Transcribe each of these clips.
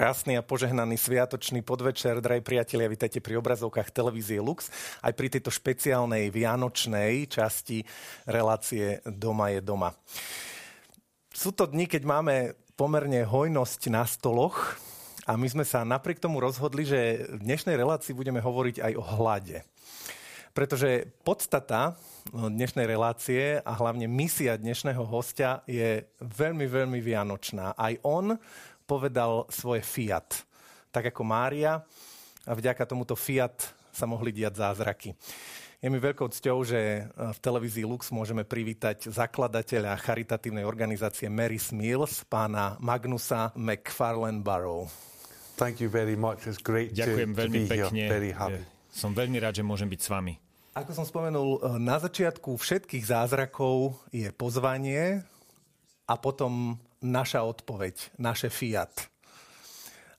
Krásny a požehnaný sviatočný podvečer, drahí priatelia, vítajte pri obrazovkách televízie Lux, aj pri tejto špeciálnej vianočnej časti relácie Doma je doma. Sú to dni, keď máme pomerne hojnosť na stoloch a my sme sa napriek tomu rozhodli, že v dnešnej relácii budeme hovoriť aj o hlade. Pretože podstata dnešnej relácie a hlavne misia dnešného hostia je veľmi, veľmi vianočná. Aj on povedal svoje fiat. Tak ako Mária a vďaka tomuto fiat sa mohli diať zázraky. Je mi veľkou cťou, že v televízii Lux môžeme privítať zakladateľa charitatívnej organizácie Mary's Mills, pána Magnusa McFarlane Barrow. Thank you very much. It's great Ďakujem to, veľmi to be pekne. here. Very happy. Som veľmi rád, že môžem byť s vami. Ako som spomenul, na začiatku všetkých zázrakov je pozvanie a potom naša odpoveď, naše fiat.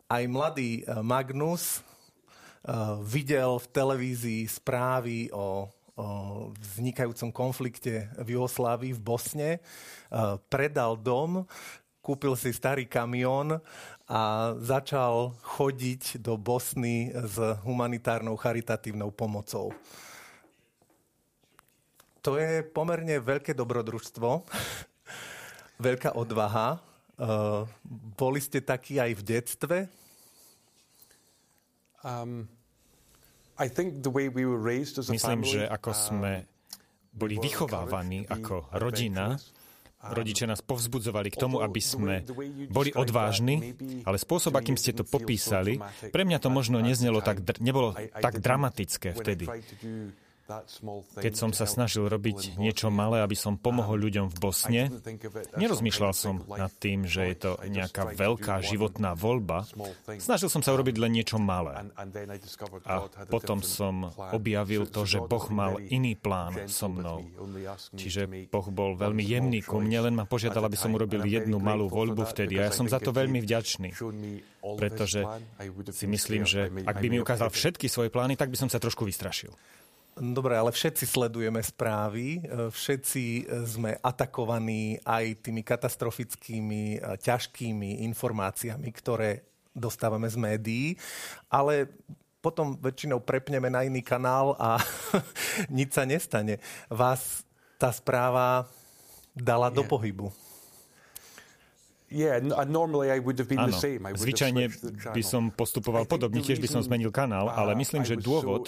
Aj mladý eh, Magnus uh, videl v televízii správy o, vznikajúcom konflikte v Jugoslávii v Bosne, uh, predal dom, kúpil si starý kamión a začal chodiť do Bosny s humanitárnou charitatívnou pomocou. To je pomerne veľké dobrodružstvo, veľká odvaha. Uh, boli ste takí aj v detstve? Um, I think the way we were raised as a Myslím, family, že ako um, sme boli vychovávaní ako rodina, adventurous. rodičia nás povzbudzovali k tomu, aby sme boli odvážni, ale spôsob, akým ste to popísali, pre mňa to možno neznelo tak, nebolo tak dramatické vtedy. Keď som sa snažil robiť niečo malé, aby som pomohol um, ľuďom v Bosne, nerozmýšľal som nad tým, že je to nejaká veľká životná voľba. Snažil som sa urobiť len niečo malé. A potom som objavil to, že Boh mal iný plán so mnou. Čiže Boh bol veľmi jemný ku mne, len ma požiadal, aby som urobil jednu malú voľbu vtedy. A ja som za to veľmi vďačný, pretože si myslím, že ak by mi ukázal všetky svoje plány, tak by som sa trošku vystrašil. Dobre, ale všetci sledujeme správy, e, všetci e, sme atakovaní aj tými katastrofickými, e, ťažkými informáciami, ktoré dostávame z médií, ale potom väčšinou prepneme na iný kanál a nič sa nestane. Vás tá správa dala do pohybu. Áno, zvyčajne by som postupoval podobne, tiež by som zmenil kanál, ale uh, myslím, že dôvod,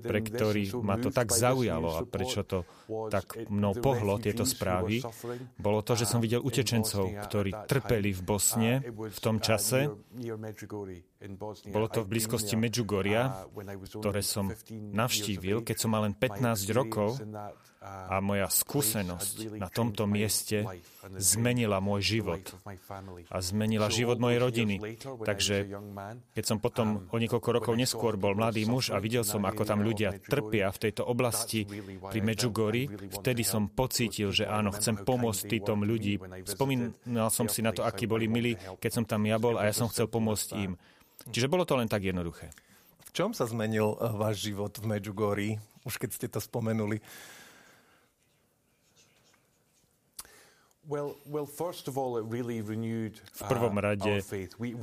pre ktorý ma to tak zaujalo a prečo to tak mnou pohlo tieto správy, bolo to, že som um, videl utečencov, ktorí trpeli v Bosne Uh, v tom uh, čase. Bolo to v blízkosti there, Medjugorja, uh, ktoré som 15 navštívil, keď som mal len My 15 rokov uh, a moja skúsenosť na tomto mieste zmenila môj život a zmenila život mojej rodiny. Takže keď som potom um, o niekoľko rokov neskôr bol mladý muž a videl som, ako tam ľudia trpia v tejto oblasti pri I felt I Medjugorji, really wanted vtedy som pocítil, že áno, chcem pomôcť me ľudí. Spomínal som si na to, akí boli milí, keď som tam ja bol a ja som chcel pomôcť im. Čiže bolo to len tak jednoduché. V čom sa zmenil eh, váš život v Medjugorji, už keď ste to spomenuli? V prvom uh, rade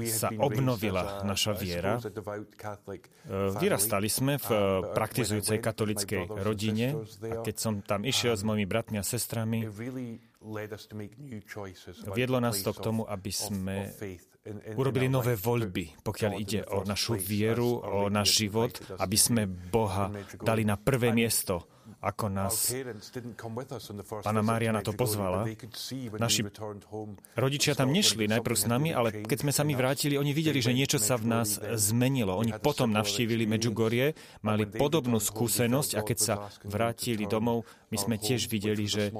sa obnovila naša viera. E, family. Vyrastali sme v Um, e, but praktizujúcej katolickej rodine a keď som tam išiel s mojimi bratmi a sestrami, viedlo nás to k tomu, aby sme urobili nové voľby, pokiaľ ide o našu vieru, o náš život, aby sme Boha dali na prvé miesto, ako nás Pána Mária na to pozvala. Naši Rodičia tam nešli najprv s nami, ale keď sme sa us. vrátili, oni videli, že niečo sa v nás zmenilo. Oni potom navštívili. Medjugorje, mali podobnú skúsenosť a keď sa vrátili domov, my sme tiež videli, že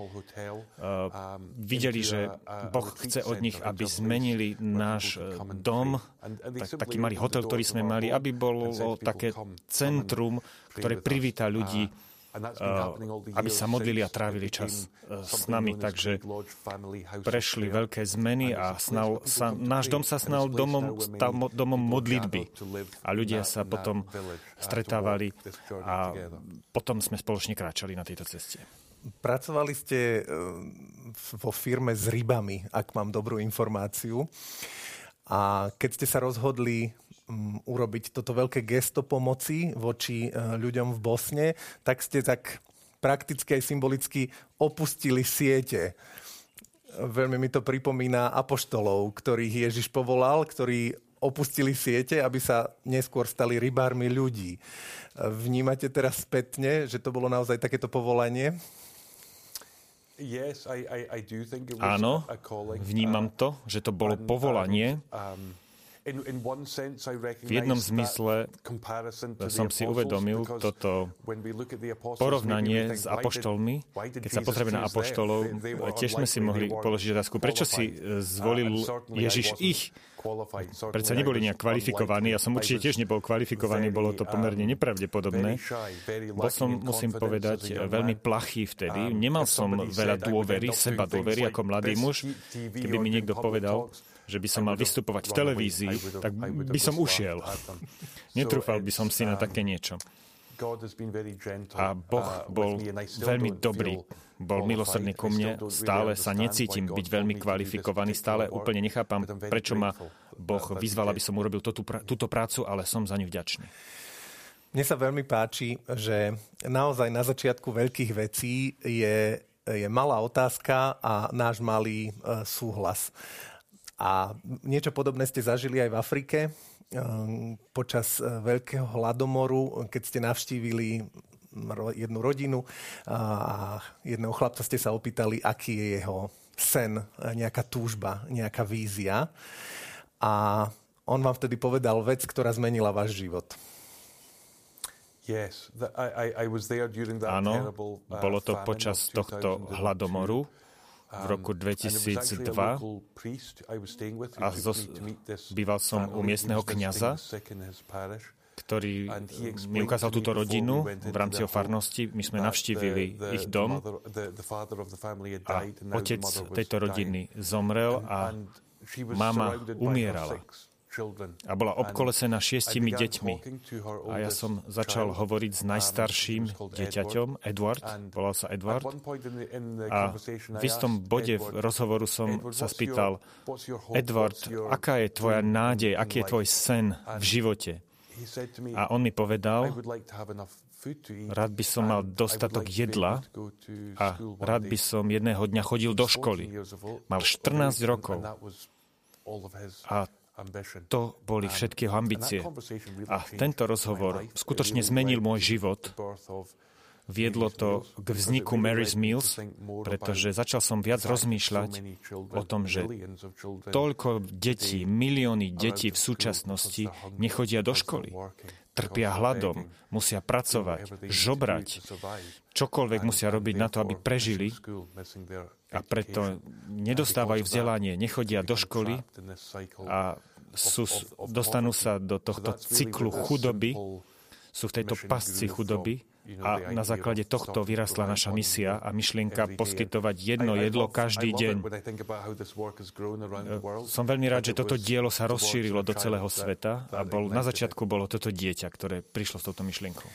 videli, že Boh chce od nich, aby zmenili náš eh, dom, tak, taký malý hotel, ktorý sme mali, aby bolo také "Come, come centrum, ktoré with us." privíta ľudí, Uh, uh, aby sa modlili a trávili čas uh, s nami. Takže prešli veľké zmeny a snal, sa, náš dom sa snal domom, stal domom modlitby. A ľudia sa potom uh, stretávali a potom sme spoločne kráčali na tejto ceste. Pracovali ste eh, vo firme s rybami, ak mám dobrú informáciu. A keď ste sa rozhodli um, urobiť toto veľké gesto pomoci voči uh, ľuďom v Bosne, tak ste tak prakticky aj symbolicky opustili siete. Veľmi mi to pripomína apoštolov, ktorých Ježiš povolal, ktorí opustili siete, aby sa neskôr stali rybármi ľudí. Vnímate teraz spätne, že to bolo naozaj takéto povolanie? Áno, vnímam uh, to, že to bolo and- povolanie. V jednom zmysle som si uvedomil toto porovnanie s apoštolmi. Keď sa pozrieme na apoštolov, tiež sme si mohli položiť otázku, prečo si e, zvolil Ježiš ich? I neboli nejak kvalifikovaní, ja som určite tiež nebol kvalifikovaný, bolo to pomerne um, nepravdepodobné. Bol som, musím povedať, veľmi plachý vtedy. Um, Nemal som veľa dôvery, seba dôvery ako mladý muž. Keby mi niekto povedal, že by som mal vystupovať v televízii, tak by som ušiel. Netrúfal by So som si na um, také niečo. Gentle, A Boh uh, bol veľmi dobrý. Bol milosrdný ku mne. Stále sa necítim byť veľmi kvalifikovaný. Stále úplne nechápam, prečo ma Boh uh, vyzval, aby som urobil túto, pra- túto prácu, ale som za ňu vďačný. Mne sa veľmi páči, že naozaj na začiatku veľkých vecí je, je malá otázka a náš malý e, súhlas. A niečo podobné ste zažili aj v Afrike e, počas e, veľkého hladomoru, keď ste navštívili jednu rodinu a jedného chlapca ste sa opýtali, aký je jeho sen, nejaká túžba, nejaká vízia. A on vám vtedy povedal vec, ktorá zmenila váš život. Yes, the, I, I, I was there during that Áno, terrible, uh, bolo to počas tohto 2002. hladomoru v roku Um, and it was actually a 2002 local priest I was staying with who a zo- býval som u miestneho parish. ktorý mi ukázal túto rodinu v rámci o farnosti. My sme navštívili ich dom a otec tejto rodiny zomrel a mama umierala. A bola obkolesená šiestimi deťmi. A ja som začal hovoriť s najstarším dieťaťom, Edward, volal sa Edward. A v istom bode v rozhovoru som sa spýtal, Edward, aká je tvoja nádej, aký je life?" tvoj sen v živote? A on mi povedal, rád by som mal dostatok jedla a rád day." by som jedného dňa chodil do He's 14 školy. Mal of 14 age, and- rokov. A. to boli všetky jeho ambície. A tento rozhovor skutočne zmenil môj život. Viedlo to k vzniku Mary's Meals, pretože začal som viac rozmýšľať o tom, že toľko detí, milióny detí v súčasnosti nechodia do školy. Trpia hladom, musia pracovať, žobrať, čokoľvek musia robiť na to, aby prežili a preto nedostávajú vzdelanie, nechodia do školy a sú, dostanú sa do tohto cyklu chudoby, sú v tejto pasci chudoby a na základe tohto vyrastla naša misia a myšlienka poskytovať jedno jedlo každý deň. Som veľmi rád, že toto dielo sa rozšírilo do celého sveta a bol, na začiatku bolo toto dieťa, ktoré prišlo s touto myšlienkou.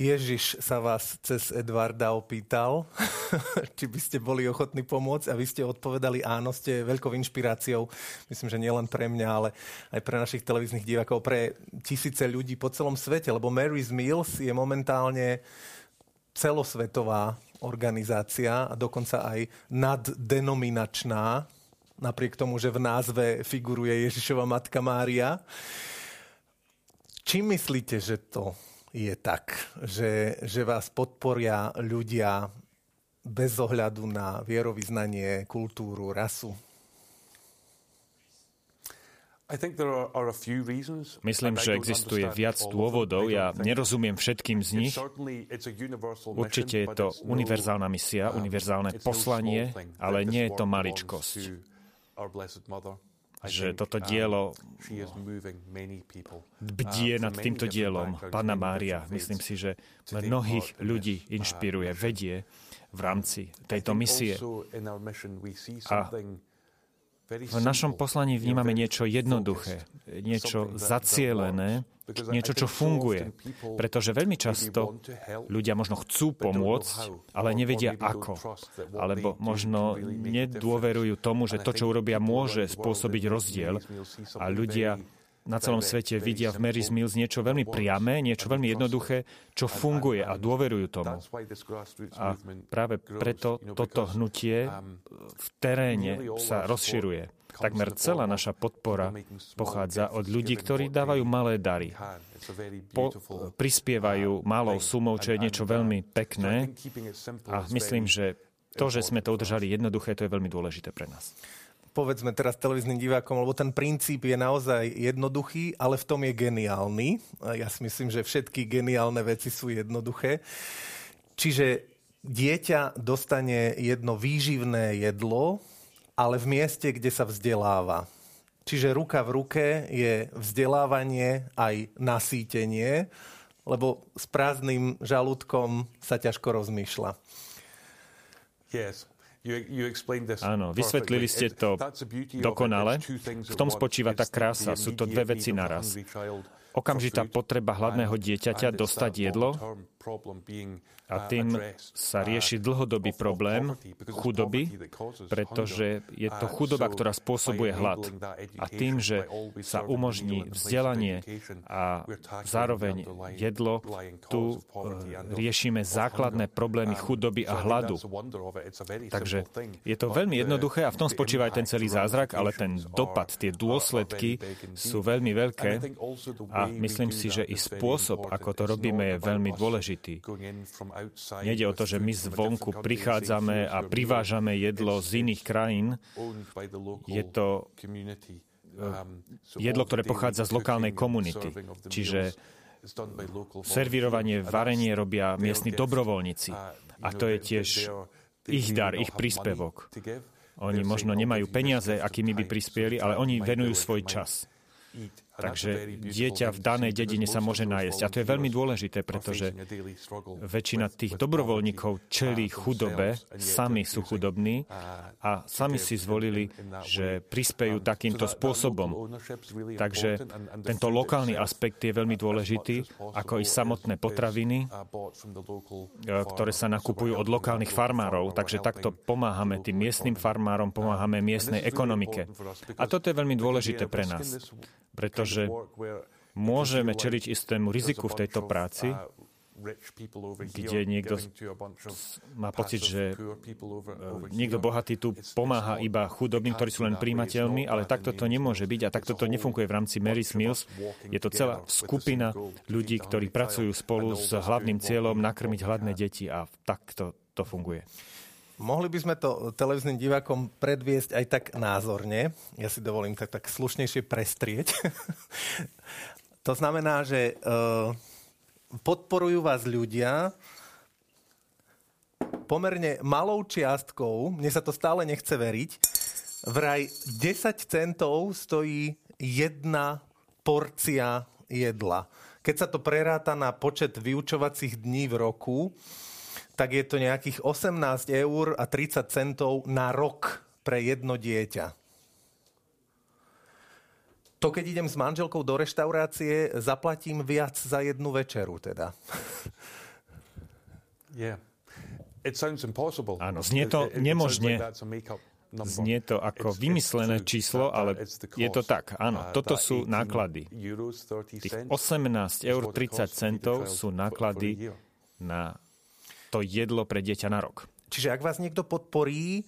Ježiš sa vás cez Edvarda opýtal, či by ste boli ochotní pomôcť a vy ste odpovedali áno, ste veľkou inšpiráciou, myslím, že nielen pre mňa, ale aj pre našich televíznych divákov, pre tisíce ľudí po celom svete, lebo Mary's Meals je momentálne celosvetová organizácia a dokonca aj naddenominačná, napriek tomu, že v názve figuruje Ježišova matka Mária. Čím myslíte, že to je tak, že, že vás podporia ľudia bez ohľadu na vierovýznanie, kultúru, rasu? Myslím, že existuje viac dôvodov, ja nerozumiem všetkým z nich. Určite je to no, univerzálna misia, um, univerzálne no poslanie, ale nie je to maličkosť. Že toto um, dielo bdie uh, nad týmto dielom. many Mária, myslím si, že mnohých ľudí uh, inšpiruje, vedie v rámci tejto misie. A v našom poslaní vnímame niečo jednoduché, niečo zacielené, niečo, čo funguje. Pretože veľmi často ľudia možno chcú pomôcť, ale nevedia ako. Alebo možno nedôverujú tomu, že to, čo urobia, môže spôsobiť rozdiel. A ľudia na celom svete vidia v Mary's Mills niečo veľmi priame, niečo veľmi jednoduché, čo funguje a dôverujú tomu. A práve preto toto hnutie v teréne sa rozširuje. Takmer celá naša podpora pochádza od ľudí, ktorí dávajú malé dary. Po, prispievajú malou sumou, čo je niečo veľmi pekné. A myslím, že to, že sme to udržali jednoduché, to je veľmi dôležité pre nás povedzme teraz televíznym divákom, lebo ten princíp je naozaj jednoduchý, ale v tom je geniálny. Ja si myslím, že všetky geniálne veci sú jednoduché. Čiže dieťa dostane jedno výživné jedlo, ale v mieste, kde sa vzdeláva. Čiže ruka v ruke je vzdelávanie aj nasýtenie, lebo s prázdnym žalúdkom sa ťažko rozmýšľa. Yes. Áno, vysvetlili ste to dokonale. V tom spočíva tá krása. Sú to dve veci naraz. Okamžitá potreba hladného dieťaťa dostať jedlo a tým sa rieši dlhodobý problém chudoby, pretože je to chudoba, ktorá spôsobuje hlad. A tým, že sa umožní vzdelanie a zároveň jedlo, tu riešime základné problémy chudoby a hladu. Takže je to veľmi jednoduché a v tom spočíva aj ten celý zázrak, ale ten dopad, tie dôsledky sú veľmi veľké. A myslím si, že i spôsob, ako to robíme, je veľmi dôležitý. Nejde o to, že my zvonku prichádzame a privážame jedlo z iných krajín. Je to eh, jedlo, ktoré pochádza z lokálnej komunity. Čiže servírovanie, varenie robia miestni dobrovoľníci. A to je tiež ich dar, ich príspevok. Oni možno nemajú peniaze, akými by prispieli, ale oni venujú svoj čas. Takže dieťa v danej dedine sa môže nájsť. A to je veľmi dôležité, pretože väčšina tých dobrovoľníkov čelí chudobe, sami sú chudobní a sami si zvolili, že prispejú takýmto spôsobom. Takže tento lokálny aspekt je veľmi dôležitý, ako i samotné potraviny, ktoré sa nakupujú od lokálnych farmárov. Takže takto pomáhame tým miestnym farmárom, pomáhame miestnej ekonomike. A toto je veľmi dôležité pre nás pretože môžeme čeliť istému riziku v tejto práci, kde niekto má pocit, že niekto bohatý tu pomáha iba chudobným, ktorí sú len príjimateľmi, ale takto to nemôže byť a takto to nefunguje v rámci Mary's Mills. Je to celá skupina ľudí, ktorí pracujú spolu s hlavným cieľom nakrmiť hladné deti a takto to funguje. Mohli by sme to televíznym divákom predviesť aj tak názorne. Ja si dovolím tak, tak slušnejšie prestrieť. to znamená, že uh, podporujú vás ľudia pomerne malou čiastkou, mne sa to stále nechce veriť, vraj 10 centov stojí jedna porcia jedla. Keď sa to preráta na počet vyučovacích dní v roku, tak je to nejakých 18 eur a 30 centov na rok pre jedno dieťa. To, keď idem s manželkou do reštaurácie, zaplatím viac za jednu večeru teda. Yeah. It sounds impossible. Áno, znie to nemožne. Znie to ako vymyslené číslo, ale je to tak. Áno, uh, toto sú náklady. Tých 18 eur 30 centov sú náklady na to jedlo pre dieťa na rok. Čiže ak vás niekto podporí,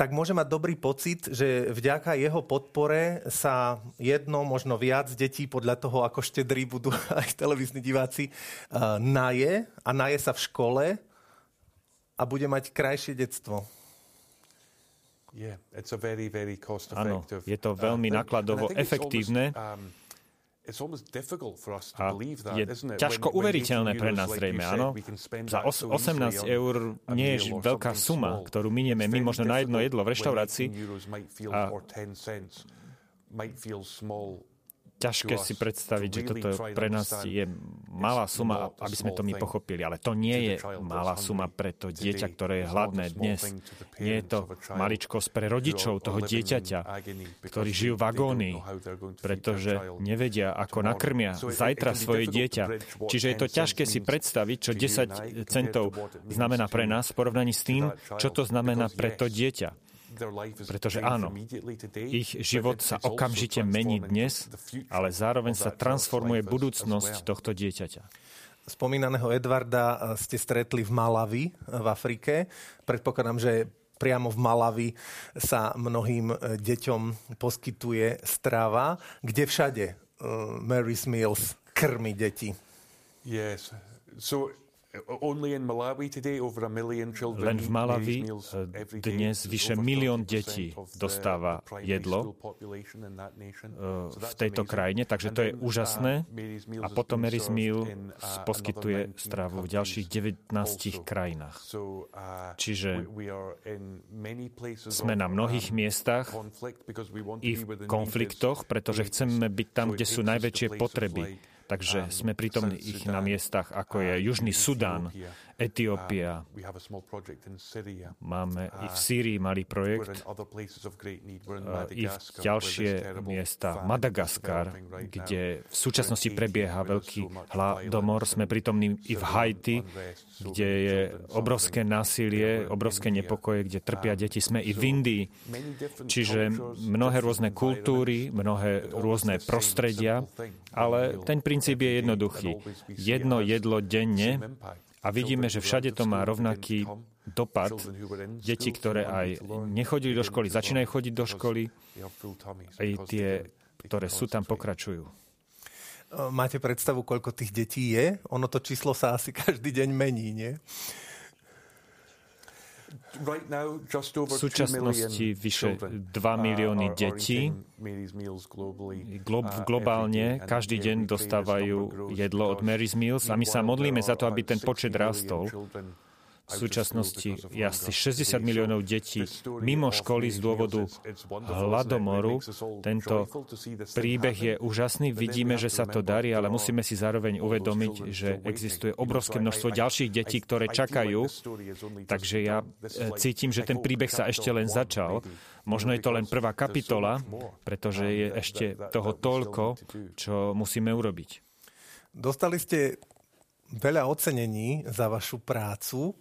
tak môže mať dobrý pocit, že vďaka jeho podpore sa jedno, možno viac detí, podľa toho, ako štedrí budú aj televízni diváci, eh, naje a naje sa v škole a bude mať krajšie detstvo. Yeah, it's a very, very cost Áno, je to veľmi uh, nákladovo efektívne. Um, a je ťažko uveriteľné pre nás zrejme, áno. Za 18 eur nie je veľká suma, ktorú minieme my možno na jedno jedlo v reštaurácii. A ťažké si predstaviť, že toto pre nás je malá suma, aby sme to my pochopili. Ale to nie je malá suma pre to dieťa, ktoré je hladné dnes. Nie je to maličkosť pre rodičov toho dieťaťa, ktorí žijú v agónii, pretože nevedia, ako nakrmia zajtra svoje dieťa. Čiže je to ťažké si predstaviť, čo 10 centov znamená pre nás v porovnaní s tým, čo to znamená pre to dieťa. Pretože áno, ich život sa okamžite mení dnes, ale zároveň sa transformuje budúcnosť tohto dieťaťa. Spomínaného Edvarda eh, ste stretli v Malavi eh, v Afrike. Predpokladám, že priamo v Malavi sa mnohým eh, deťom poskytuje strava. Kde všade Mary's Meals krmi deti? Yes. So len v Malawi eh, dnes vyše milión detí dostáva jedlo eh, v tejto krajine, takže to je uh, úžasné. A potom Mary's Meal uh, poskytuje stravu v ďalších 19 krajinách. Uh, Čiže sme na mnohých miestach i v konfliktoch, pretože chceme byť tam, kde sú najväčšie potreby Takže sme pritom ich na miestach, ako je Južný Sudán, Etiópia. Máme i v Sýrii malý projekt, i v ďalšie miesta. Madagaskar, kde v súčasnosti prebieha veľký hladomor. Sme pritomní i v Haiti, kde je obrovské násilie, obrovské nepokoje, kde trpia deti. Sme i v Indii. Čiže mnohé rôzne kultúry, mnohé rôzne prostredia, ale ten princíp je jednoduchý. Jedno jedlo denne a vidíme, že všade to má rovnaký dopad. Deti, ktoré aj nechodili do školy, začínajú chodiť do školy, aj tie, ktoré sú tam, pokračujú. Máte predstavu, koľko tých detí je? Ono to číslo sa asi každý deň mení, nie? V súčasnosti vyše 2 milióny detí globálne každý deň dostávajú jedlo od Mary's Meals a my sa modlíme za to, aby ten počet rastol. V súčasnosti je asi 60 miliónov detí mimo školy z dôvodu hladomoru. Tento príbeh je úžasný, vidíme, že sa to darí, ale musíme si zároveň uvedomiť, že existuje obrovské množstvo ďalších detí, ktoré čakajú. Takže ja e, cítim, že ten príbeh sa ešte len začal. Možno je to len prvá kapitola, pretože je ešte toho toľko, čo musíme urobiť. Dostali ste veľa ocenení za vašu prácu.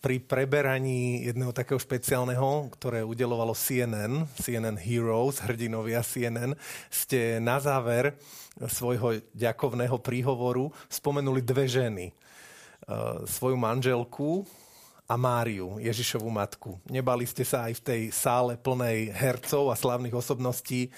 Pri preberaní jedného takého špeciálneho, ktoré udelovalo CNN, CNN Heroes, hrdinovia CNN, ste na záver svojho ďakovného príhovoru spomenuli dve ženy. Svoju manželku a Máriu, Ježišovú matku. Nebali ste sa aj v tej sále plnej hercov a slavných osobností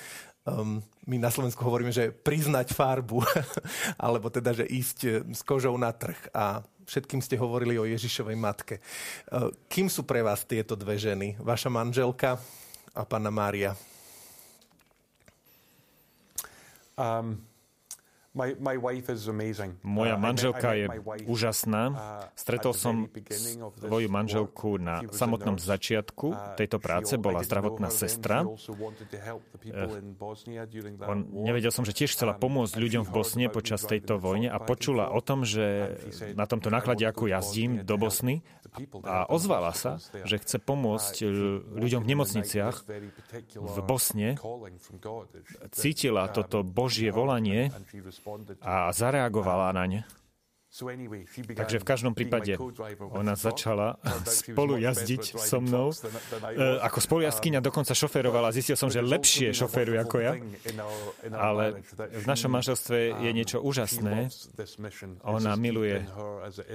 um, my na Slovensku hovoríme, že priznať farbu, alebo teda, že ísť eh, s kožou na trh. A všetkým ste hovorili o Ježišovej matke. Uh, kým sú pre vás tieto dve ženy? Vaša manželka a pána Mária? Um, moja uh, manželka je úžasná. Uh, Stretol som svoju manželku na samotnom začiatku uh, tejto práce, bola zdravotná sestra. On, nevedel som, že tiež chcela um, pomôcť ľuďom v Bosne počas tejto vojne a počula o tom, že na tomto náklade, ako jazdím do Bosny a ozvala sa, že chce pomôcť ľuďom v nemocniciach v Bosne. Cítila toto Božie volanie a zareagovala na ne. Takže v každom prípade ona začala spolu jazdiť so mnou. E, ako spolujazkyňa dokonca šoférovala. Zistil som, že lepšie šoféruje ako ja. Ale v našom manželstve je niečo úžasné. Ona miluje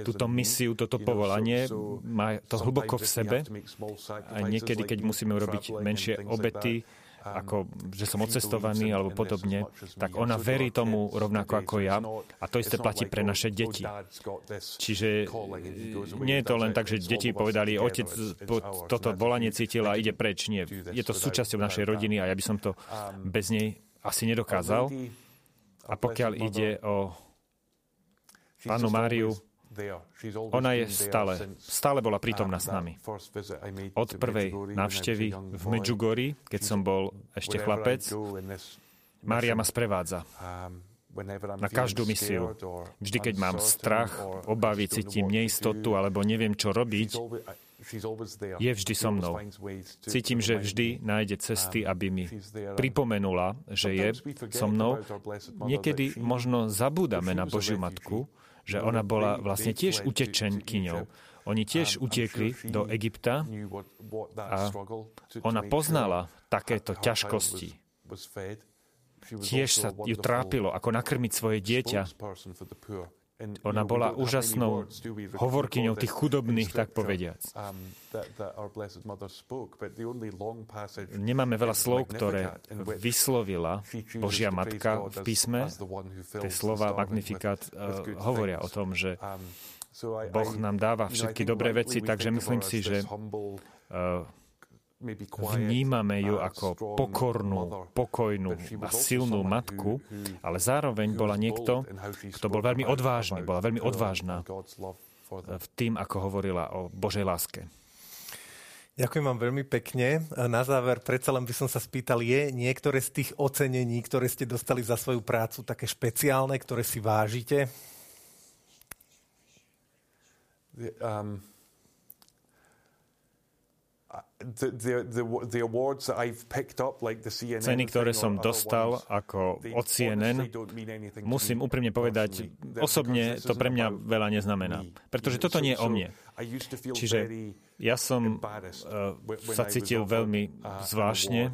túto misiu, toto povolanie. Má to hlboko v sebe. A niekedy, keď musíme urobiť menšie obety, ako že som odcestovaný alebo podobne, tak ona verí tomu rovnako ako ja a to isté platí pre naše deti. Čiže nie je to len tak, že deti povedali, otec toto volanie cítil a ide preč. Nie, je to súčasťou našej rodiny a ja by som to bez nej asi nedokázal. A pokiaľ ide o pánu Máriu, ona je stále, stále bola prítomná s nami. Od prvej návštevy v Medjugorji, keď som bol ešte chlapec, Mária ma sprevádza na každú misiu. Vždy, keď mám strach, obavy, cítim neistotu alebo neviem, čo robiť, je vždy so mnou. Cítim, že vždy nájde cesty, aby mi pripomenula, že je so mnou. Niekedy možno zabúdame na Božiu Matku, že ona bola vlastne tiež utečenkyňou. Oni tiež utiekli do Egypta a ona poznala takéto ťažkosti. Tiež sa ju trápilo, ako nakrmiť svoje dieťa. Ona bola úžasnou hovorkyňou tých chudobných, tak povediac. Nemáme veľa slov, ktoré vyslovila Božia Matka v písme. Tie slova Magnifikat uh, hovoria o tom, že Boh nám dáva všetky dobré veci, takže myslím si, že uh, Vnímame ju ako pokornú, pokojnú a silnú matku, ale zároveň bola niekto, kto bol veľmi odvážny, bola veľmi odvážna v tým, ako hovorila o Božej láske. Ďakujem vám veľmi pekne. Na záver predsa len by som sa spýtal, je niektoré z tých ocenení, ktoré ste dostali za svoju prácu, také špeciálne, ktoré si vážite? Um, Ceny, ktoré som dostal ako od CNN, musím úprimne povedať, osobne to pre mňa veľa neznamená. Pretože toto nie je o mne. Čiže ja som uh, sa cítil veľmi zvláštne,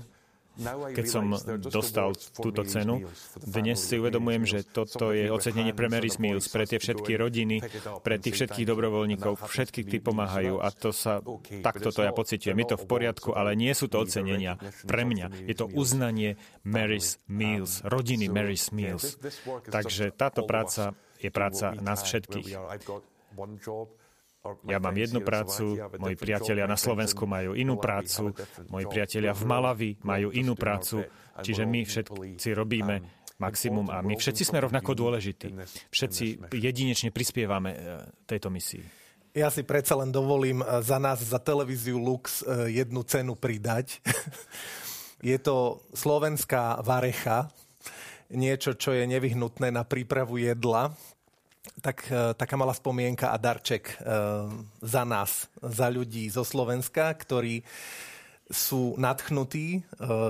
keď som dostal túto cenu. Dnes si uvedomujem, že toto je ocenenie pre Mary Mills, pre tie všetky rodiny, pre tých všetkých dobrovoľníkov, všetkých, tí pomáhajú a to sa, takto to ja pociťujem. Je to v poriadku, ale nie sú to ocenenia pre mňa. Je to uznanie Mary's Mills, rodiny Mary's Mills. Takže táto práca je práca nás všetkých. Ja mám jednu prácu, moji priatelia na Slovensku majú inú prácu, moji priatelia v Malavi majú inú prácu, čiže my všetci robíme maximum a my všetci sme rovnako dôležití. Všetci jedinečne prispievame e, tejto misii. Ja si predsa len dovolím e, za nás, za televíziu Lux, e, jednu cenu pridať. Je to slovenská varecha, niečo, čo je nevyhnutné na prípravu jedla tak e, taká malá spomienka a darček e, za nás, za ľudí zo Slovenska, ktorí sú nadchnutí e,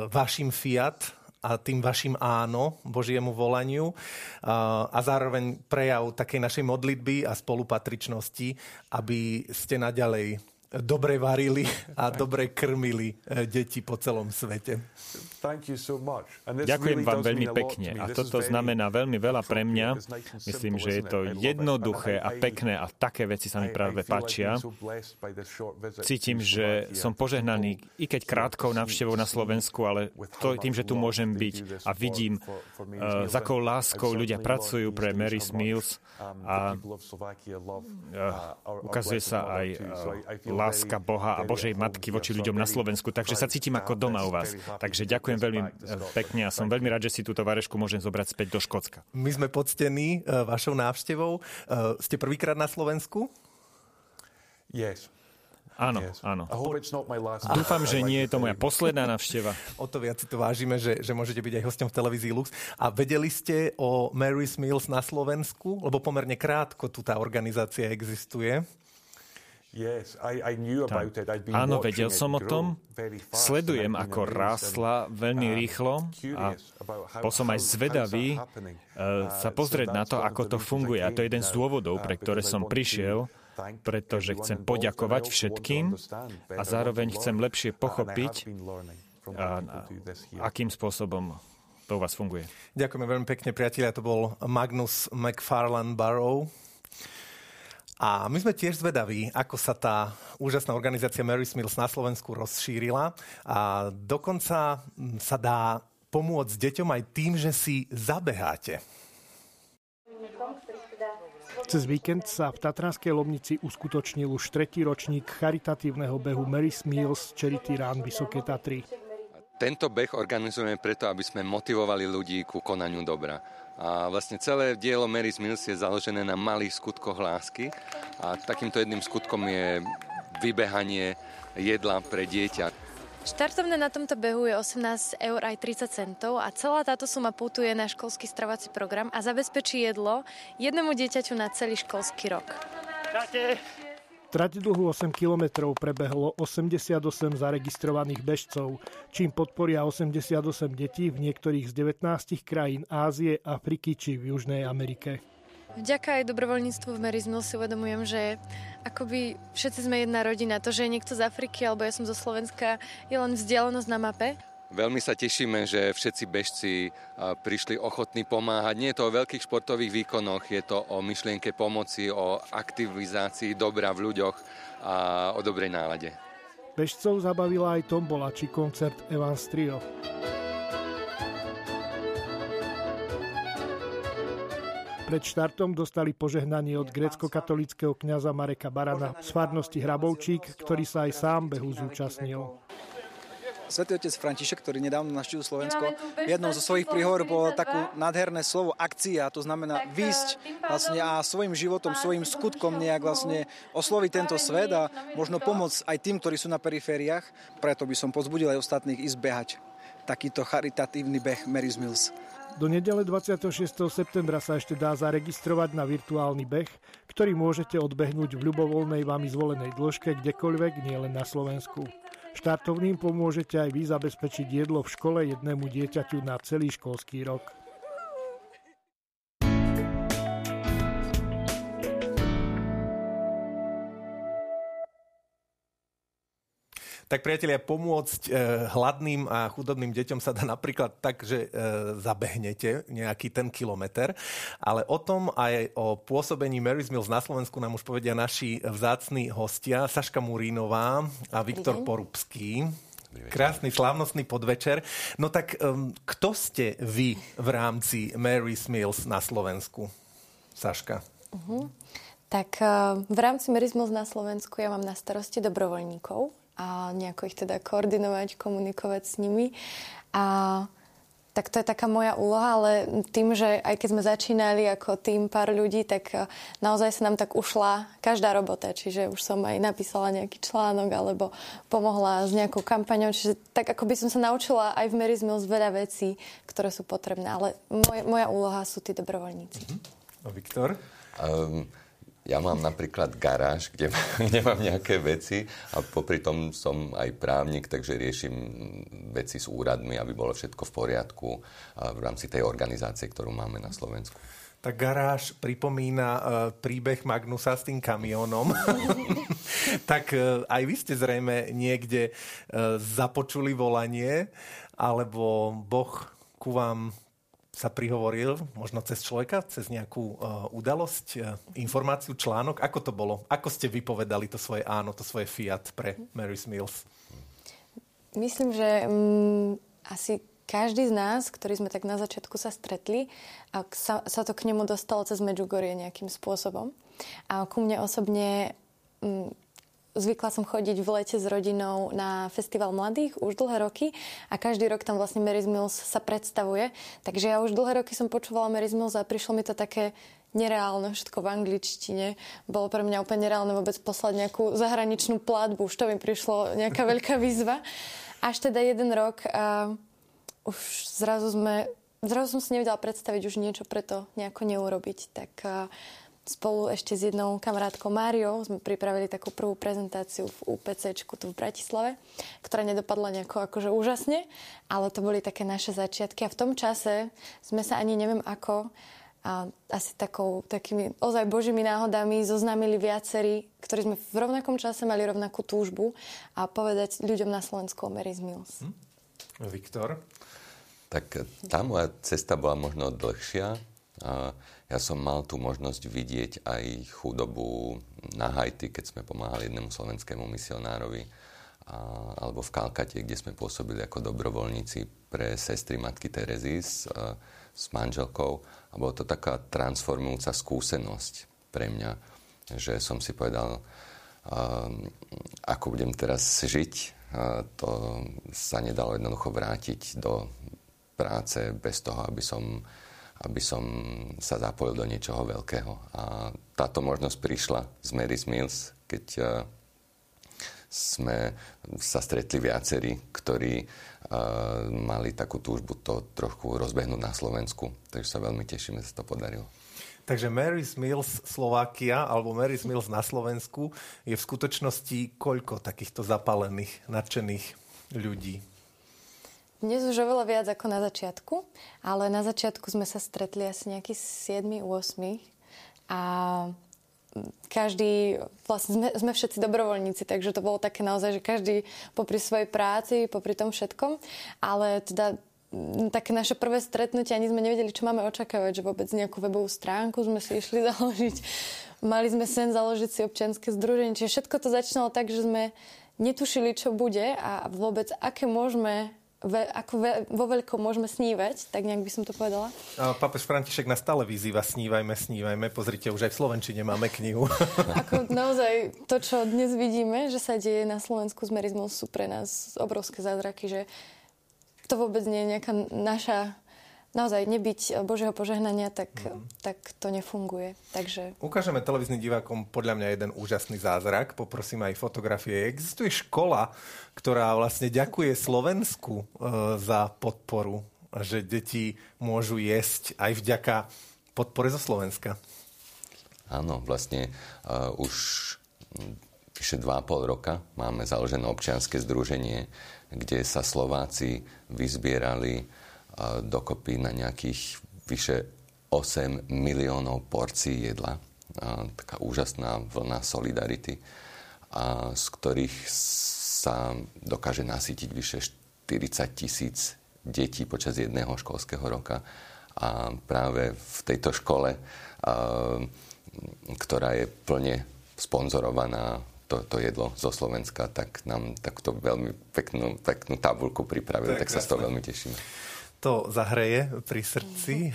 vašim Fiat a tým vašim áno Božiemu volaniu a zároveň prejav takej našej modlitby a spolupatričnosti, aby ste naďalej dobre varili a dobre krmili deti po celom svete. Ďakujem vám veľmi pekne. A toto znamená veľmi veľa pre mňa. Myslím, že je to jednoduché a pekné a také veci sa mi práve páčia. Cítim, že som požehnaný, i keď krátkou návštevou na Slovensku, ale to, tým, že tu môžem byť a vidím, uh, s akou láskou ľudia pracujú pre Mary Mills a uh, ukazuje sa aj uh, láska Boha a Božej Matky voči ľuďom na Slovensku. Takže sa cítim ako doma u vás. Takže ďakujem veľmi eh, pekne a som veľmi rád, že si túto varešku môžem zobrať späť do Škótska. My sme poctení uh, vašou návštevou. Uh, ste prvýkrát na Slovensku? Yes. Áno, áno. Dúfam, že nie je to moja posledná návšteva. O to viac si to vážime, že, že môžete byť aj hostom v televízii Lux. A vedeli ste o Mary's Mills na Slovensku? Lebo pomerne krátko tu tá organizácia existuje. Áno, vedel som o tom. Sledujem, ako rástla veľmi um, rýchlo a bol som aj zvedavý uh, sa pozrieť na to, ako to funguje. A to je jeden z dôvodov, uh, pre ktoré som prišiel, pretože chcem poďakovať všetkým a zároveň chcem lepšie pochopiť, a, akým spôsobom to u vás funguje. Ďakujeme veľmi pekne, priatelia. To bol Magnus McFarlane Barrow, a my sme tiež zvedaví, ako sa tá úžasná organizácia Mary Mills na Slovensku rozšírila a dokonca sa dá pomôcť deťom aj tým, že si zabeháte. Cez víkend sa v Tatranskej Lomnici uskutočnil už tretí ročník charitatívneho behu Mary Mills Charity Run Vysoké Tatry. Tento beh organizujeme preto, aby sme motivovali ľudí ku konaniu dobra. A vlastne celé dielo Mary's Mills je založené na malých skutkoch lásky a takýmto jedným skutkom je vybehanie jedla pre dieťa. Štartovné na tomto behu je 18 eur aj 30 centov a celá táto suma putuje na školský stravací program a zabezpečí jedlo jednému dieťaťu na celý školský rok. Trať dlhu 8 kilometrov prebehlo 88 zaregistrovaných bežcov, čím podporia 88 detí v niektorých z 19 krajín Ázie, Afriky či v Južnej Amerike. Vďaka aj dobrovoľníctvu v Marysmill si uvedomujem, že akoby všetci sme jedna rodina. To, že je niekto z Afriky alebo ja som zo Slovenska, je len vzdialenosť na mape. Veľmi sa tešíme, že všetci bežci prišli ochotní pomáhať. Nie je to o veľkých športových výkonoch, je to o myšlienke pomoci, o aktivizácii dobra v ľuďoch a o dobrej nálade. Bežcov zabavila aj tombola či koncert Evans Trio. Pred štartom dostali požehnanie od grecko-katolického kňaza Mareka Barana z farnosti Hrabovčík, ktorý sa aj sám behu zúčastnil. Svetý otec František, ktorý nedávno naštívil Slovensko, jednou zo svojich príhovorov bolo takú nádherné slovo akcia, to znamená výsť vlastne a svojim životom, svojim skutkom nejak vlastne osloviť tento svet a možno pomôcť aj tým, ktorí sú na perifériách. Preto by som pozbudil aj ostatných ísť behať takýto charitatívny beh Mary's Mills. Do nedele 26. septembra sa ešte dá zaregistrovať na virtuálny beh, ktorý môžete odbehnúť v ľubovoľnej vami zvolenej dĺžke kdekoľvek, nielen na Slovensku. Štartovným pomôžete aj vy zabezpečiť jedlo v škole jednému dieťaťu na celý školský rok. Tak priatelia, pomôcť e, hladným a chudobným deťom sa dá napríklad tak, že e, zabehnete nejaký ten kilometr, ale o tom aj o pôsobení Mary's Mills na Slovensku nám už povedia naši vzácni hostia, Saška Murínová a Viktor Porubský. Krásny, slávnostný podvečer. No tak, um, kto ste vy v rámci Mary's Mills na Slovensku? Saška. Uh-huh. Tak uh, v rámci Mary's Mills na Slovensku ja mám na starosti dobrovoľníkov a nejako ich teda koordinovať, komunikovať s nimi. A tak to je taká moja úloha, ale tým, že aj keď sme začínali ako tým pár ľudí, tak e, naozaj sa nám tak ušla každá robota. Čiže už som aj napísala nejaký článok alebo pomohla s nejakou kampaňou. Čiže tak ako by som sa naučila aj v Mary's Mills veľa vecí, ktoré sú potrebné. Ale moja, moja úloha sú tí dobrovoľníci. Mm-hmm. A Viktor? Um, ja mám napríklad garáž, kde, kde mám nejaké veci a popri tom som aj právnik, takže riešim veci s úradmi, aby bolo všetko v poriadku v rámci tej organizácie, ktorú máme na Slovensku. Tak garáž pripomína uh, príbeh Magnusa s tým kamionom. tak uh, aj vy ste zrejme niekde uh, započuli volanie, alebo Boh ku vám sa prihovoril, možno cez človeka, cez nejakú uh, udalosť, uh, informáciu, článok? Ako to bolo? Ako ste vypovedali to svoje áno, to svoje fiat pre Mary's Mills? Myslím, že um, asi každý z nás, ktorí sme tak na začiatku sa stretli, a sa, sa to k nemu dostalo cez Medjugorje nejakým spôsobom. A ku mne osobne um, Zvykla som chodiť v lete s rodinou na festival mladých už dlhé roky a každý rok tam vlastne Mary's Mills sa predstavuje. Takže ja už dlhé roky som počúvala Mary's Mills a prišlo mi to také nereálne, všetko v angličtine. Bolo pre mňa úplne nereálne vôbec poslať nejakú zahraničnú platbu. Už to mi prišlo nejaká veľká výzva. Až teda jeden rok a už zrazu sme Zrazu som si nevedela predstaviť už niečo preto nejako neurobiť. Tak spolu ešte s jednou kamarátkou Máriou sme pripravili takú prvú prezentáciu v UPC tu v Bratislave, ktorá nedopadla nejako akože úžasne, ale to boli také naše začiatky a v tom čase sme sa ani neviem ako a asi takou, takými ozaj božími náhodami zoznámili viacerí, ktorí sme v rovnakom čase mali rovnakú túžbu a povedať ľuďom na Slovensku o Mary's Mills. Hm? Viktor? Tak tá moja cesta bola možno dlhšia. A ja som mal tú možnosť vidieť aj chudobu na Haiti, keď sme pomáhali jednému slovenskému misionárovi, a, alebo v Kalkate, kde sme pôsobili ako dobrovoľníci pre sestry matky Terezy s, a, s manželkou. A bolo to taká transformujúca skúsenosť pre mňa, že som si povedal, a, ako budem teraz žiť, a to sa nedalo jednoducho vrátiť do práce bez toho, aby som aby som sa zapojil do niečoho veľkého. A táto možnosť prišla z Mary's Mills, keď uh, sme sa stretli viacerí, ktorí uh, mali takú túžbu to trochu rozbehnúť na Slovensku. Takže sa veľmi tešíme, že sa to podarilo. Takže Mary's Mills Slovakia alebo Mary's Mills na Slovensku je v skutočnosti koľko takýchto zapálených, nadšených ľudí? Dnes už oveľa viac ako na začiatku, ale na začiatku sme sa stretli asi nejaký 7-8 a každý, vlastne sme, sme všetci dobrovoľníci, takže to bolo také naozaj, že každý popri svojej práci, popri tom všetkom, ale teda také naše prvé stretnutie, ani sme nevedeli, čo máme očakávať, že vôbec nejakú webovú stránku sme si išli založiť. Mali sme sen založiť si občianske združenie, čiže všetko to začínalo tak, že sme netušili, čo bude a vôbec aké môžeme ve, ako ve, vo veľkom môžeme snívať, tak nejak by som to povedala. A pápež František nás stále vyzýva snívajme, snívajme. Pozrite, už aj v Slovenčine máme knihu. ako naozaj to, čo dnes vidíme, že sa deje na Slovensku s Merizmou, sú pre nás obrovské zázraky, že to vôbec nie je nejaká naša naozaj nebyť Božieho požehnania, tak, mm. tak to nefunguje. Takže... Ukážeme televíznym divákom podľa mňa jeden úžasný zázrak. Poprosím aj fotografie. Existuje škola, ktorá vlastne ďakuje Slovensku e, za podporu, že deti môžu jesť aj vďaka podpore zo Slovenska. Áno, vlastne uh, už vyše 2,5 roka máme založené občianske združenie, kde sa Slováci vyzbierali dokopy na nejakých vyše 8 miliónov porcií jedla. Taká úžasná vlna solidarity, z ktorých sa dokáže nasytiť vyše 40 tisíc detí počas jedného školského roka. A práve v tejto škole, ktorá je plne sponzorovaná to, to jedlo zo Slovenska, tak nám takto veľmi peknú, peknú tabulku pripravili, tak, tak sa z toho veľmi tešíme. To zahreje pri srdci.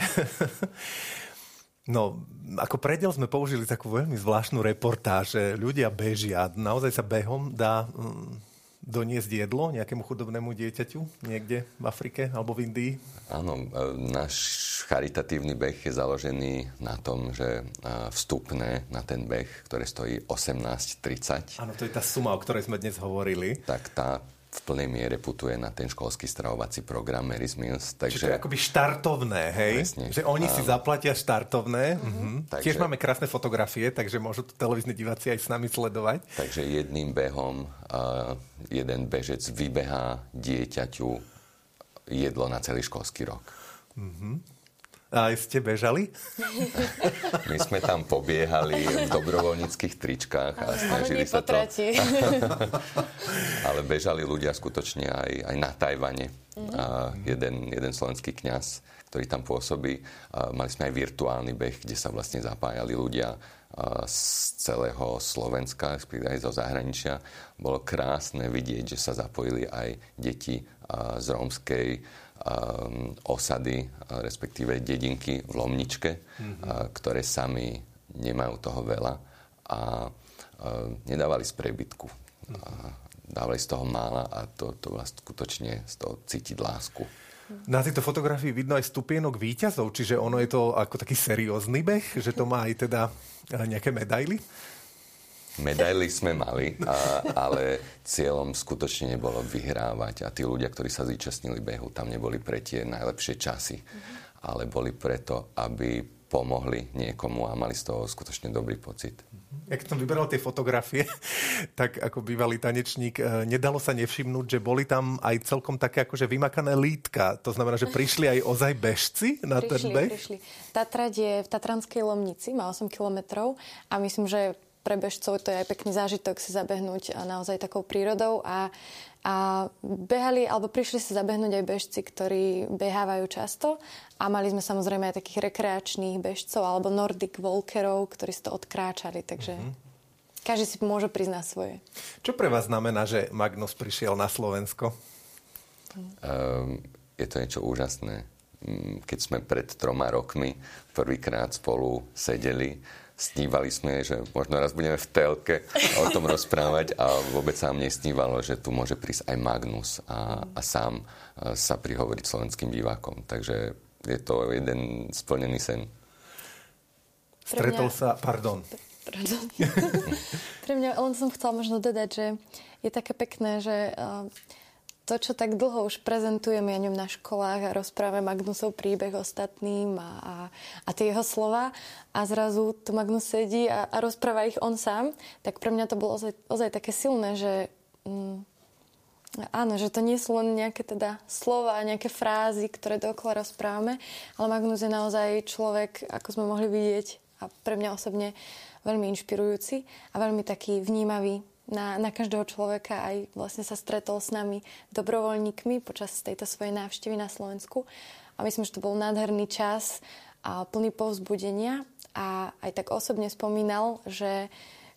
No, ako predel sme použili takú veľmi zvláštnu reportáž, že ľudia bežia. Naozaj sa behom dá mm, doniesť jedlo nejakému chudobnému dieťaťu niekde v Afrike alebo v Indii? Áno, e, náš charitatívny beh je založený na tom, že vstupné na ten beh, ktoré stojí 18,30. Áno, to je tá suma, o ktorej sme dnes hovorili. Tak tá v plnej miere putuje na ten školský stravovací program Mary's Meals. Takže... Čiže to je akoby štartovné, hej? Presne. Že oni si zaplatia štartovné. Mm-hmm. Mm-hmm. Takže... Tiež máme krásne fotografie, takže môžu to televízne diváci aj s nami sledovať. Takže jedným behom uh, jeden bežec vybehá dieťaťu jedlo na celý školský rok. Mm-hmm. A aj ste bežali? My sme tam pobiehali v dobrovoľníckých tričkách a snažili sa to. Ale bežali ľudia skutočne aj, aj na Tajvane. Mm-hmm. A jeden, jeden slovenský kňaz, ktorý tam pôsobí. A mali sme aj virtuálny beh, kde sa vlastne zapájali ľudia z celého Slovenska, aj zo zahraničia. Bolo krásne vidieť, že sa zapojili aj deti z rómskej osady, respektíve dedinky v Lomničke, mm-hmm. ktoré sami nemajú toho veľa a nedávali z prebytku. Mm-hmm. Dávali z toho mála a to, to vlastne skutočne z toho cítiť lásku. Na tejto fotografii vidno aj stupienok výťazov, čiže ono je to ako taký seriózny beh, že to má aj teda nejaké medaily? Medaily sme mali, a, ale cieľom skutočne nebolo vyhrávať a tí ľudia, ktorí sa zúčastnili behu, tam neboli pre tie najlepšie časy, mm-hmm. ale boli preto, aby pomohli niekomu a mali z toho skutočne dobrý pocit. Jak som vyberal tie fotografie, tak ako bývalý tanečník, e, nedalo sa nevšimnúť, že boli tam aj celkom také akože vymakané lítka. To znamená, že prišli aj ozaj bežci na prišli, ten beh? Prišli. Tatrať je v Tatranskej Lomnici, má 8 kilometrov a myslím, že pre bežcov to je aj pekný zážitok si zabehnúť naozaj takou prírodou a, a behali, alebo prišli si zabehnúť aj bežci, ktorí behávajú často a mali sme samozrejme aj takých rekreačných bežcov alebo nordic walkerov, ktorí si to odkráčali, takže mm-hmm. každý si môže priznať svoje. Čo pre vás znamená, že Magnus prišiel na Slovensko? Um, je to niečo úžasné. Mm, keď sme pred troma rokmi prvýkrát spolu sedeli snívali sme, že možno raz budeme v telke o tom rozprávať a vôbec sa nám nesnívalo, že tu môže prísť aj Magnus a, a sám sa prihovoriť slovenským divákom. Takže je to jeden splnený sen. Stretol sa, pardon. Pre mňa, len som chcela možno dodať, že je také pekné, že to, čo tak dlho už prezentujem ja ňom na školách a rozprávam Magnusov príbeh ostatným a, a, a tie jeho slova. A zrazu tu Magnus sedí a, a rozpráva ich on sám, tak pre mňa to bolo ozaj, ozaj také silné, že mm, áno, že to nie sú len nejaké teda slova, nejaké frázy, ktoré dookola rozprávame, ale Magnus je naozaj človek, ako sme mohli vidieť a pre mňa osobne veľmi inšpirujúci a veľmi taký vnímavý na, na každého človeka, aj vlastne sa stretol s nami dobrovoľníkmi počas tejto svojej návštevy na Slovensku. A myslím, že to bol nádherný čas a plný povzbudenia. A aj tak osobne spomínal, že,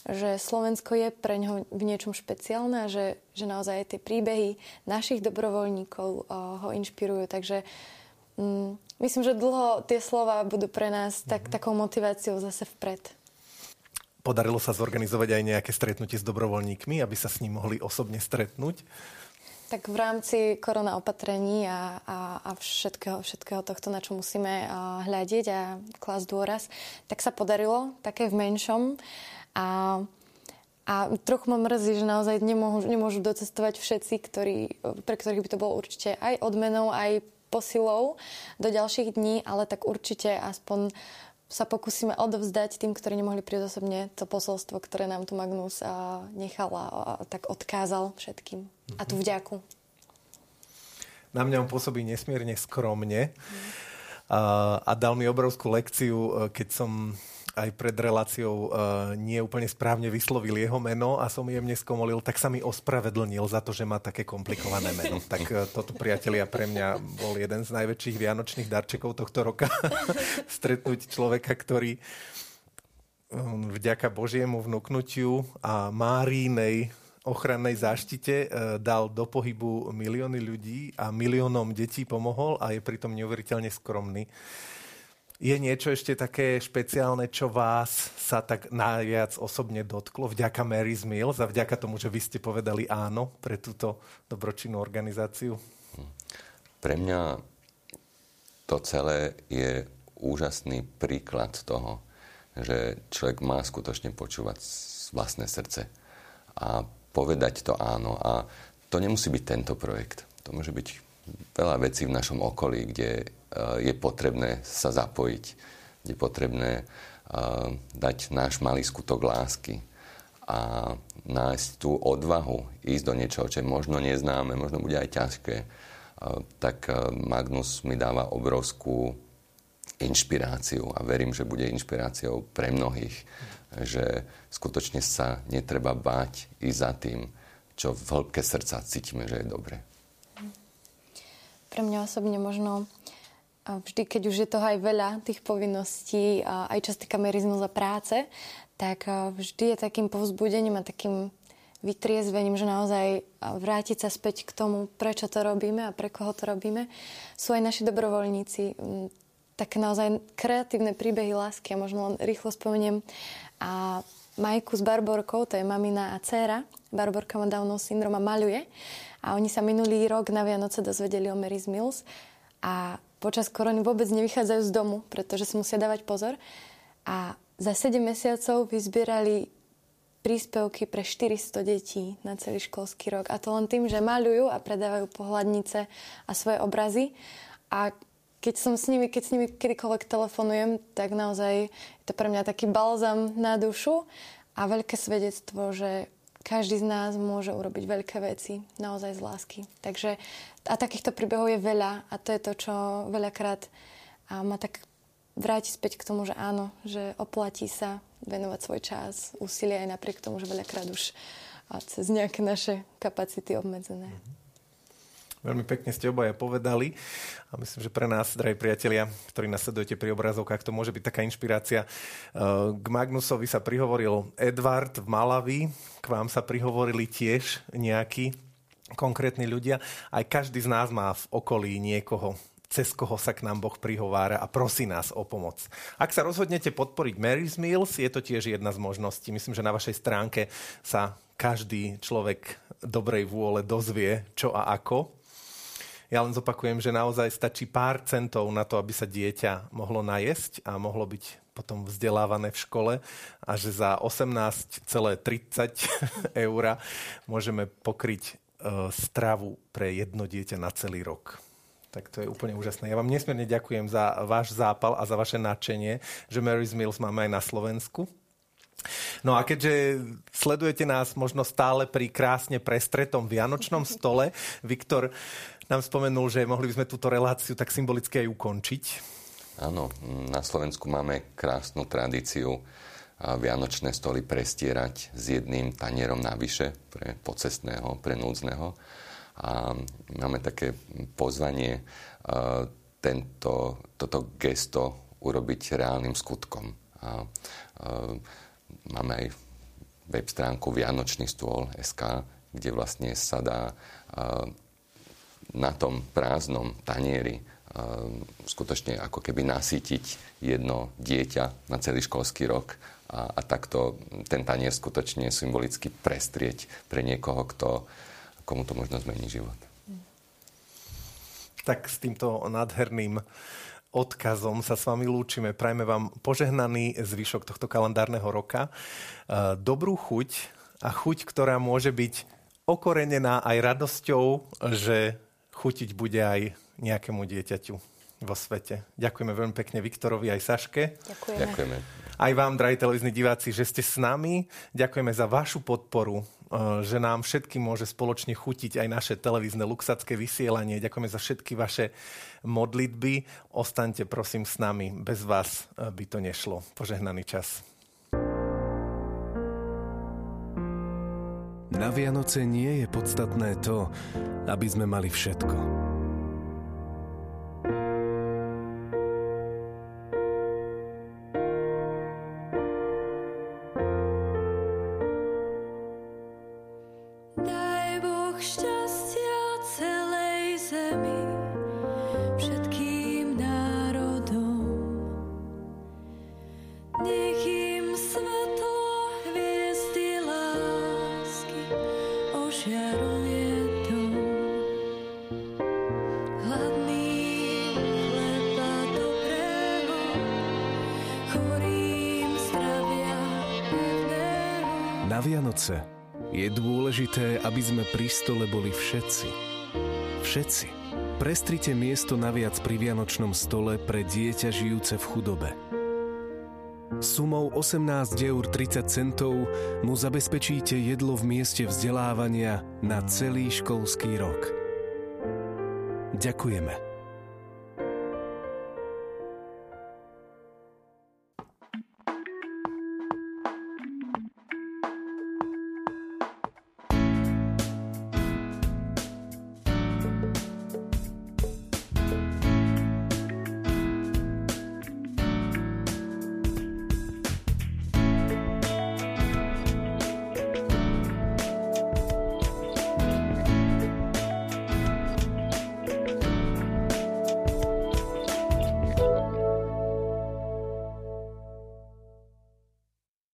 že Slovensko je pre ňoho v niečom špeciálne a že, že naozaj tie príbehy našich dobrovoľníkov ho inšpirujú. Takže mm, myslím, že dlho tie slova budú pre nás tak, takou motiváciou zase vpred. Podarilo sa zorganizovať aj nejaké stretnutie s dobrovoľníkmi, aby sa s ním mohli osobne stretnúť? Tak v rámci korona opatrení a, a, a všetkého, všetkého tohto, na čo musíme hľadiť a klásť dôraz, tak sa podarilo také v menšom. A, a trochu ma mrzí, že naozaj nemôžu, nemôžu docestovať všetci, ktorí, pre ktorých by to bolo určite aj odmenou, aj posilou do ďalších dní, ale tak určite aspoň sa pokúsime odovzdať tým, ktorí nemohli prísť osobne to posolstvo, ktoré nám tu Magnus nechal a, a tak odkázal všetkým. Mm-hmm. A tú vďaku. Na mňa on pôsobí nesmierne skromne mm. a, a dal mi obrovskú lekciu, keď som aj pred reláciou uh, nie úplne správne vyslovil jeho meno a som jemne skomolil, tak sa mi ospravedlnil za to, že má také komplikované meno. Tak uh, toto, priatelia, pre mňa bol jeden z najväčších vianočných darčekov tohto roka. Stretnúť človeka, ktorý um, vďaka Božiemu vnúknutiu a Márínej ochrannej záštite uh, dal do pohybu milióny ľudí a miliónom detí pomohol a je pritom neuveriteľne skromný. Je niečo ešte také špeciálne, čo vás sa tak najviac osobne dotklo vďaka Mary's Mills a vďaka tomu, že vy ste povedali áno pre túto dobročinnú organizáciu? Pre mňa to celé je úžasný príklad toho, že človek má skutočne počúvať vlastné srdce a povedať to áno. A to nemusí byť tento projekt. To môže byť veľa vecí v našom okolí, kde je potrebné sa zapojiť, je potrebné eh, dať náš malý skutok lásky a nájsť tú odvahu, ísť do niečoho, čo možno neznáme, možno bude aj ťažké, eh, tak Magnus mi dáva obrovskú inšpiráciu a verím, že bude inšpiráciou pre mnohých, že skutočne sa netreba báť ísť za tým, čo v hĺbke srdca cítime, že je dobre. Pre mňa osobne možno vždy, keď už je toho aj veľa, tých povinností, a aj čo sa týka merizmu za práce, tak vždy je takým povzbudením a takým vytriezvením, že naozaj vrátiť sa späť k tomu, prečo to robíme a pre koho to robíme, sú aj naši dobrovoľníci. Tak naozaj kreatívne príbehy lásky a možno len rýchlo spomeniem a Majku s Barborkou, to je mamina a dcéra. Barborka má Downov syndrom a maľuje. A oni sa minulý rok na Vianoce dozvedeli o Mary's Mills a počas korony vôbec nevychádzajú z domu, pretože si musia dávať pozor. A za 7 mesiacov vyzbierali príspevky pre 400 detí na celý školský rok. A to len tým, že maľujú a predávajú pohľadnice a svoje obrazy. A keď som s nimi, keď s nimi kedykoľvek telefonujem, tak naozaj je to pre mňa taký balzam na dušu a veľké svedectvo, že každý z nás môže urobiť veľké veci naozaj z lásky. Takže a takýchto príbehov je veľa a to je to, čo veľakrát a ma tak vráti späť k tomu, že áno, že oplatí sa venovať svoj čas, úsilie aj napriek tomu, že veľakrát už a cez nejaké naše kapacity obmedzené. Mm-hmm. Veľmi pekne ste obaja povedali a myslím, že pre nás, drahí priatelia, ktorí nasledujete pri obrazovkách, to môže byť taká inšpirácia. K Magnusovi sa prihovoril Edward v Malavi, k vám sa prihovorili tiež nejakí konkrétni ľudia. Aj každý z nás má v okolí niekoho, cez koho sa k nám Boh prihovára a prosí nás o pomoc. Ak sa rozhodnete podporiť Mary's Mills, je to tiež jedna z možností. Myslím, že na vašej stránke sa každý človek dobrej vôle dozvie, čo a ako. Ja len zopakujem, že naozaj stačí pár centov na to, aby sa dieťa mohlo najesť a mohlo byť potom vzdelávané v škole a že za 18,30 eur môžeme pokryť e, stravu pre jedno dieťa na celý rok. Tak to je úplne úžasné. Ja vám nesmierne ďakujem za váš zápal a za vaše nadšenie, že Mary's Mills máme aj na Slovensku. No a keďže sledujete nás možno stále pri krásne prestretom vianočnom stole, Viktor nám spomenul, že mohli by sme túto reláciu tak symbolicky aj ukončiť. Áno, na Slovensku máme krásnu tradíciu vianočné stoly prestierať s jedným tanierom navyše pre pocestného, pre núdzneho. A máme také pozvanie tento, toto gesto urobiť reálnym skutkom. A, a Máme aj web stránku Vianočný stôl SK, kde vlastne sa dá na tom prázdnom tanieri skutočne ako keby nasýtiť jedno dieťa na celý školský rok a, a takto ten tanier skutočne symbolicky prestrieť pre niekoho, kto, komu to možno zmení život. Tak s týmto nádherným odkazom sa s vami lúčime. Prajme vám požehnaný zvyšok tohto kalendárneho roka, e, dobrú chuť a chuť, ktorá môže byť okorenená aj radosťou, že chutiť bude aj nejakému dieťaťu vo svete. Ďakujeme veľmi pekne Viktorovi aj Saške. Ďakujeme. Ďakujeme. Aj vám, drahí televízni diváci, že ste s nami. Ďakujeme za vašu podporu Eh, že nám všetkým môže spoločne chutiť aj naše televízne luxacké vysielanie. Ďakujeme za všetky vaše modlitby. Ostaňte prosím s nami. Bez vás eh, by to nešlo. Požehnaný čas. Na Vianoce nie je podstatné to, aby sme mali všetko Vianoce je dôležité, aby sme pri stole boli všetci. Všetci. Prestrite miesto naviac pri Vianočnom stole pre dieťa žijúce v chudobe. Sumou 18 eur 30 centov mu zabezpečíte jedlo v mieste vzdelávania na celý školský rok. Ďakujeme.